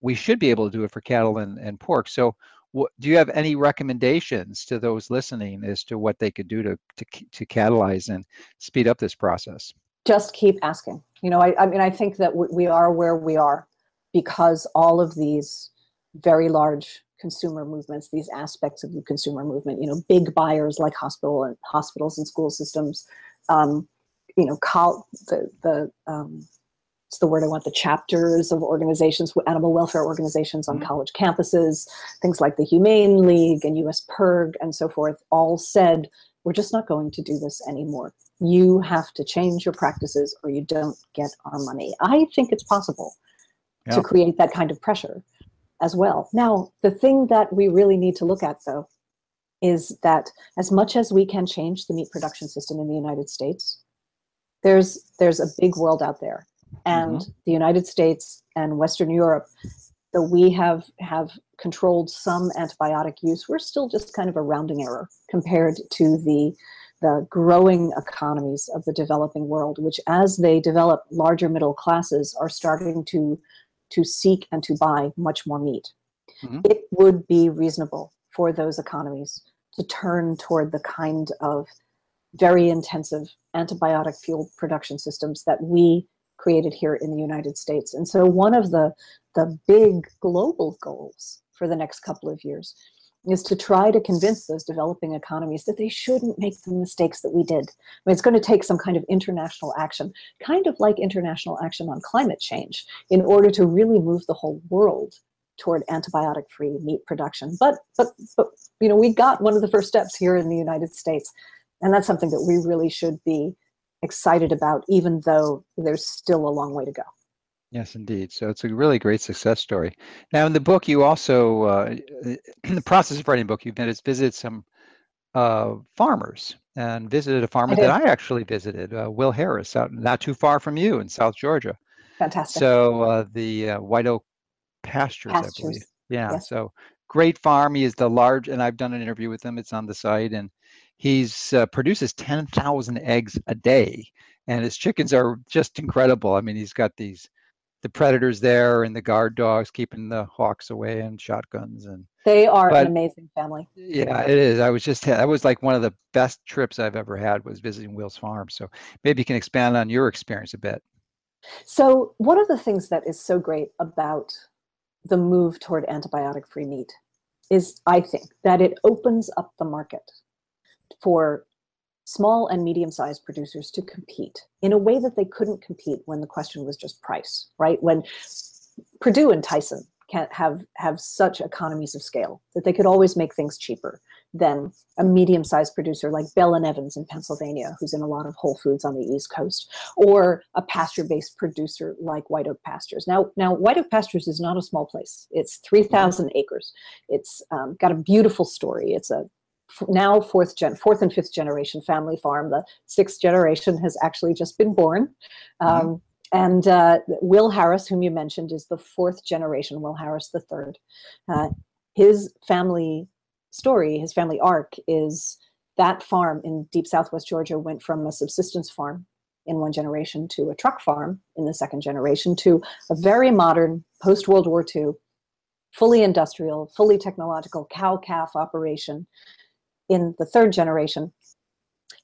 we should be able to do it for cattle and, and pork. So what, do you have any recommendations to those listening as to what they could do to, to, to catalyze and speed up this process? Just keep asking. You know, I, I mean, I think that we are where we are because all of these very large consumer movements, these aspects of the consumer movement, you know, big buyers like hospital and hospitals and school systems, um, you know, col- the, the um, it's the word I want, the chapters of organizations, animal welfare organizations on mm-hmm. college campuses, things like the Humane League and US PIRG and so forth, all said, we're just not going to do this anymore. You have to change your practices or you don't get our money. I think it's possible yeah. to create that kind of pressure as well. Now, the thing that we really need to look at, though, is that as much as we can change the meat production system in the United States, there's there's a big world out there and mm-hmm. the United States and Western Europe, though we have have controlled some antibiotic use, we're still just kind of a rounding error compared to the the growing economies of the developing world, which as they develop, larger middle classes are starting to to seek and to buy much more meat. Mm-hmm. It would be reasonable for those economies to turn toward the kind of very intensive antibiotic fueled production systems that we created here in the United States. And so one of the, the big global goals for the next couple of years is to try to convince those developing economies that they shouldn't make the mistakes that we did. I mean, it's going to take some kind of international action, kind of like international action on climate change, in order to really move the whole world toward antibiotic-free meat production. But, but, but, you know, we got one of the first steps here in the United States, and that's something that we really should be excited about, even though there's still a long way to go. Yes, indeed. So it's a really great success story. Now, in the book, you also, uh, in the process of writing the book, you've visited some uh, farmers and visited a farmer I that I actually visited, uh, Will Harris, out not too far from you in South Georgia. Fantastic. So uh, the uh, White Oak Pastures, Pastures. I believe. Yeah. Yes. So great farm. He is the large, and I've done an interview with him. It's on the site, and he's uh, produces 10,000 eggs a day, and his chickens are just incredible. I mean, he's got these the predators there and the guard dogs keeping the hawks away and shotguns and they are but, an amazing family. Yeah it is. I was just that was like one of the best trips i've ever had was visiting will's farm so maybe you can expand on your experience a bit. So one of the things that is so great about the move toward antibiotic free meat is i think that it opens up the market for small and medium-sized producers to compete in a way that they couldn't compete when the question was just price, right? When Perdue and Tyson can't have have such economies of scale that they could always make things cheaper than a medium-sized producer like Bell and Evans in Pennsylvania, who's in a lot of Whole Foods on the East Coast, or a pasture-based producer like White Oak Pastures. Now, now White Oak Pastures is not a small place. It's 3,000 acres. It's um, got a beautiful story. It's a now fourth gen, fourth and fifth generation family farm. The sixth generation has actually just been born. Mm-hmm. Um, and uh, Will Harris, whom you mentioned, is the fourth generation, Will Harris the third. Uh, his family story, his family arc is that farm in deep southwest Georgia went from a subsistence farm in one generation to a truck farm in the second generation to a very modern post World War II, fully industrial, fully technological cow calf operation in the third generation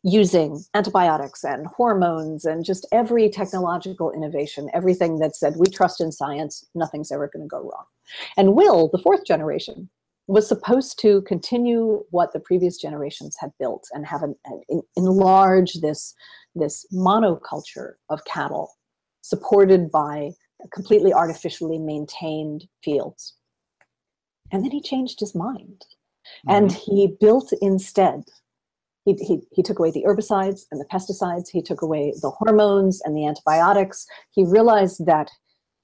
using antibiotics and hormones and just every technological innovation, everything that said, we trust in science, nothing's ever going to go wrong. And Will, the fourth generation, was supposed to continue what the previous generations had built and have an, an, enlarge this, this monoculture of cattle supported by completely artificially maintained fields. And then he changed his mind and mm-hmm. he built instead, he, he, he took away the herbicides and the pesticides, he took away the hormones and the antibiotics. He realized that,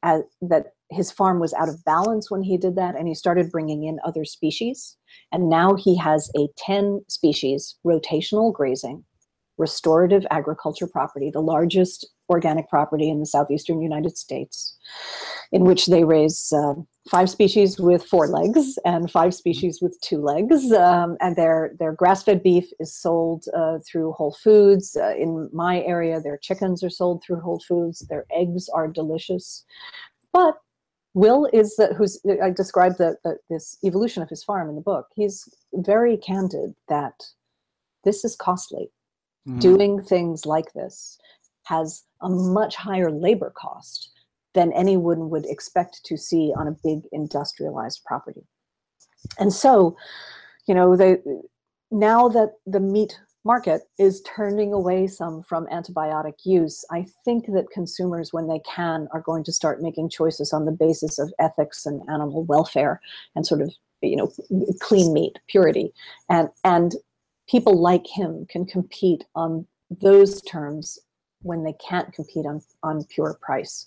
uh, that his farm was out of balance when he did that, and he started bringing in other species. And now he has a 10 species rotational grazing restorative agriculture property, the largest organic property in the southeastern United States, in which they raise uh, five species with four legs and five species with two legs. Um, and their, their grass-fed beef is sold uh, through Whole Foods. Uh, in my area, their chickens are sold through Whole Foods. Their eggs are delicious. But Will is the, who's I described the, the, this evolution of his farm in the book. He's very candid that this is costly. Mm-hmm. Doing things like this has a much higher labor cost than anyone would expect to see on a big industrialized property. And so, you know, now that the meat market is turning away some from antibiotic use, I think that consumers, when they can, are going to start making choices on the basis of ethics and animal welfare and sort of, you know, clean meat, purity. And, and people like him can compete on those terms when they can't compete on, on pure price.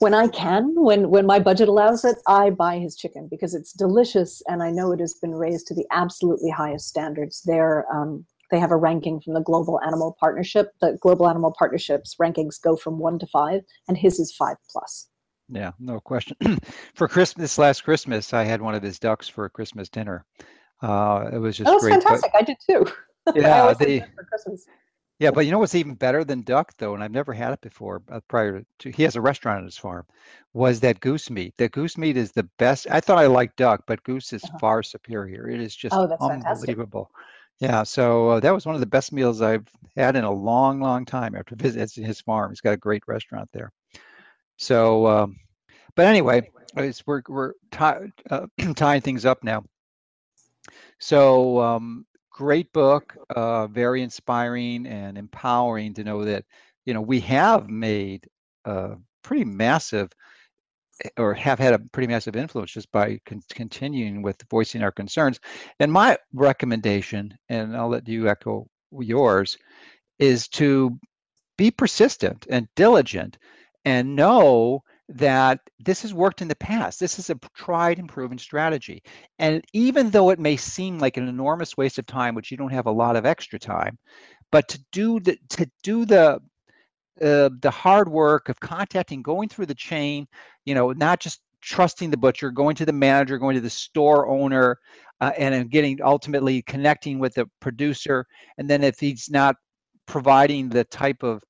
When I can, when, when my budget allows it, I buy his chicken because it's delicious and I know it has been raised to the absolutely highest standards. They're, um, they have a ranking from the Global Animal Partnership. The Global Animal Partnerships rankings go from one to five, and his is five plus. Yeah, no question. for Christmas, last Christmas, I had one of his ducks for a Christmas dinner. Uh, it was just that was great. fantastic. But, I did too. Yeah, the, for Christmas. Yeah, but you know what's even better than duck though, and I've never had it before. Uh, prior to he has a restaurant on his farm, was that goose meat. That goose meat is the best. I thought I liked duck, but goose is uh-huh. far superior. It is just oh, unbelievable. Fantastic. Yeah, so uh, that was one of the best meals I've had in a long, long time after visiting his farm. He's got a great restaurant there. So, um, but anyway, we're we're tie, uh, tying things up now. So, um, great book, uh, very inspiring and empowering to know that you know we have made a pretty massive or have had a pretty massive influence just by con- continuing with voicing our concerns. And my recommendation, and I'll let you echo yours, is to be persistent and diligent and know that this has worked in the past. This is a tried and proven strategy. And even though it may seem like an enormous waste of time, which you don't have a lot of extra time, but to do the to do the uh, the hard work of contacting, going through the chain, you know, not just trusting the butcher, going to the manager, going to the store owner, uh, and getting ultimately connecting with the producer. And then if he's not providing the type of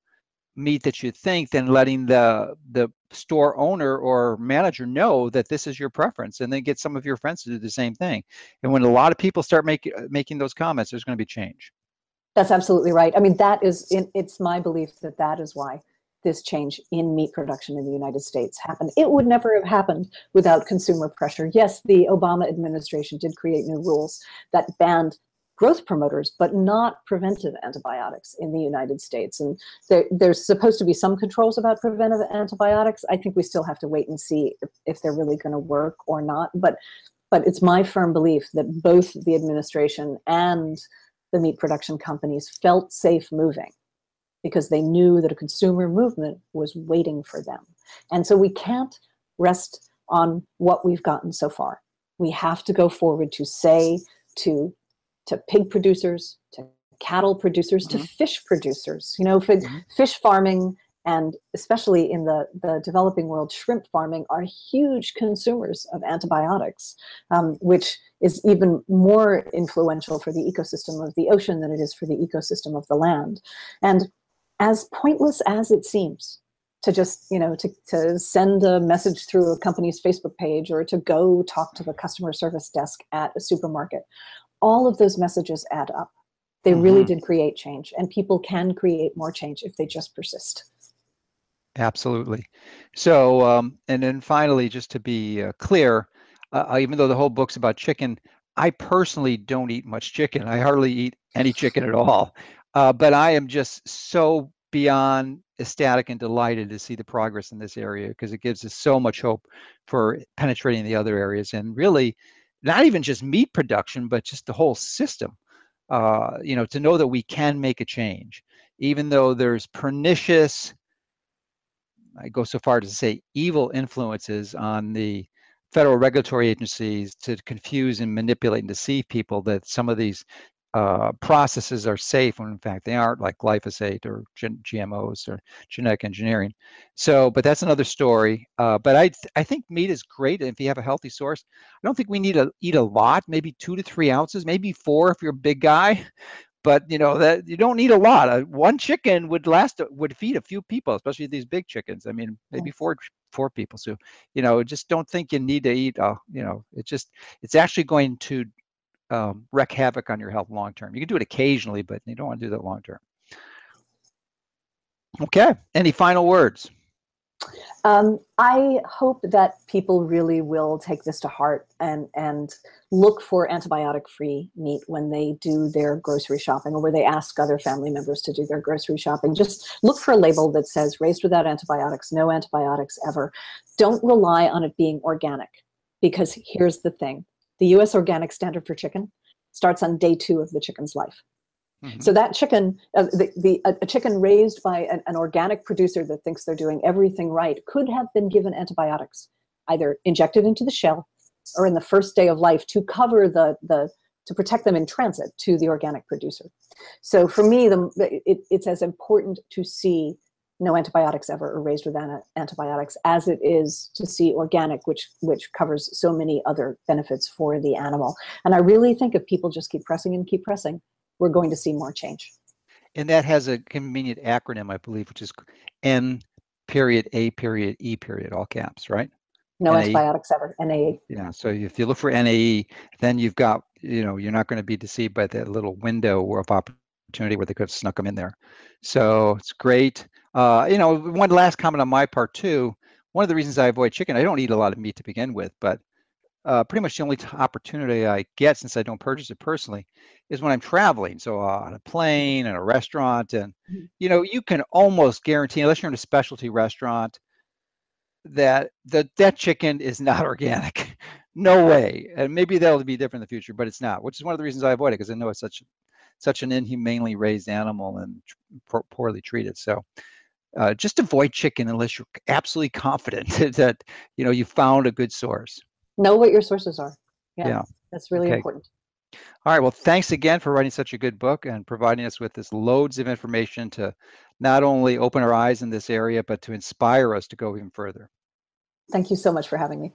meat that you think, then letting the the store owner or manager know that this is your preference, and then get some of your friends to do the same thing. And when a lot of people start making uh, making those comments, there's going to be change. That's absolutely right. I mean, that is, it's my belief that that is why this change in meat production in the United States happened. It would never have happened without consumer pressure. Yes, the Obama administration did create new rules that banned growth promoters, but not preventive antibiotics in the United States. And there, there's supposed to be some controls about preventive antibiotics. I think we still have to wait and see if, if they're really going to work or not. But, but it's my firm belief that both the administration and the meat production companies felt safe moving because they knew that a consumer movement was waiting for them. And so we can't rest on what we've gotten so far. We have to go forward to say to, to pig producers, to cattle producers, mm-hmm. to fish producers. You know, mm-hmm. fish farming and especially in the, the developing world, shrimp farming are huge consumers of antibiotics, um, which is even more influential for the ecosystem of the ocean than it is for the ecosystem of the land. And as pointless as it seems, to just you know to, to send a message through a company's facebook page or to go talk to the customer service desk at a supermarket all of those messages add up they mm-hmm. really did create change and people can create more change if they just persist Absolutely. So, um, and then finally, just to be uh, clear, uh, uh, even though the whole book's about chicken, I personally don't eat much chicken. I hardly eat any chicken at all. Uh, but I am just so beyond ecstatic and delighted to see the progress in this area because it gives us so much hope for penetrating the other areas and really not even just meat production, but just the whole system. Uh, you know, to know that we can make a change, even though there's pernicious I go so far as to say evil influences on the federal regulatory agencies to confuse and manipulate and deceive people that some of these uh, processes are safe when in fact they aren't, like glyphosate or GMOs or genetic engineering. So, but that's another story. Uh, but I, I think meat is great if you have a healthy source. I don't think we need to eat a lot, maybe two to three ounces, maybe four if you're a big guy but you know that you don't need a lot. Uh, one chicken would last would feed a few people, especially these big chickens. I mean, maybe four four people. So you know, just don't think you need to eat. Uh, you know, it's just it's actually going to um, wreak havoc on your health long term. You can do it occasionally, but you don't want to do that long term. Okay. Any final words? Um, I hope that people really will take this to heart and and look for antibiotic-free meat when they do their grocery shopping or where they ask other family members to do their grocery shopping. Just look for a label that says raised without antibiotics, no antibiotics ever. Don't rely on it being organic because here's the thing. The US organic standard for chicken starts on day two of the chicken's life. Mm-hmm. So that chicken, uh, the, the a, a, chicken raised by an, an, organic producer that thinks they're doing everything right, could have been given antibiotics, either injected into the shell or in the first day of life to cover the the to protect them in transit to the organic producer. So for me, the, it, it's as important to see no antibiotics ever or raised with antibiotics as it is to see organic, which which covers so many other benefits for the animal. And I really think if people just keep pressing and keep pressing, we're going to see more change. And that has a convenient acronym, I believe, which is N period A period E period, all caps, right? No NAE. antibiotics ever. NAE. Yeah. So if you look for NAE, then you've got, you know, you're not going to be deceived by that little window of opportunity opportunity where they could have snuck them in there. So it's great. Uh, you know, one last comment on my part too. One of the reasons I avoid chicken, I don't eat a lot of meat to begin with, but uh, pretty much the only opportunity I get since I don't purchase it personally is when I'm traveling. So uh, on a plane and a restaurant, and mm-hmm. you know, you can almost guarantee, unless you're in a specialty restaurant, that the that chicken is not organic. no way. And maybe that'll be different in the future, but it's not. Which is one of the reasons I avoid it because I know it's such such an inhumanely raised animal and poorly treated. So uh, just avoid chicken unless you're absolutely confident that you know you found a good source know what your sources are. Yeah, yeah. that's really okay. important. All right. Well, thanks again for writing such a good book and providing us with this loads of information to not only open our eyes in this area, but to inspire us to go even further. Thank you so much for having me.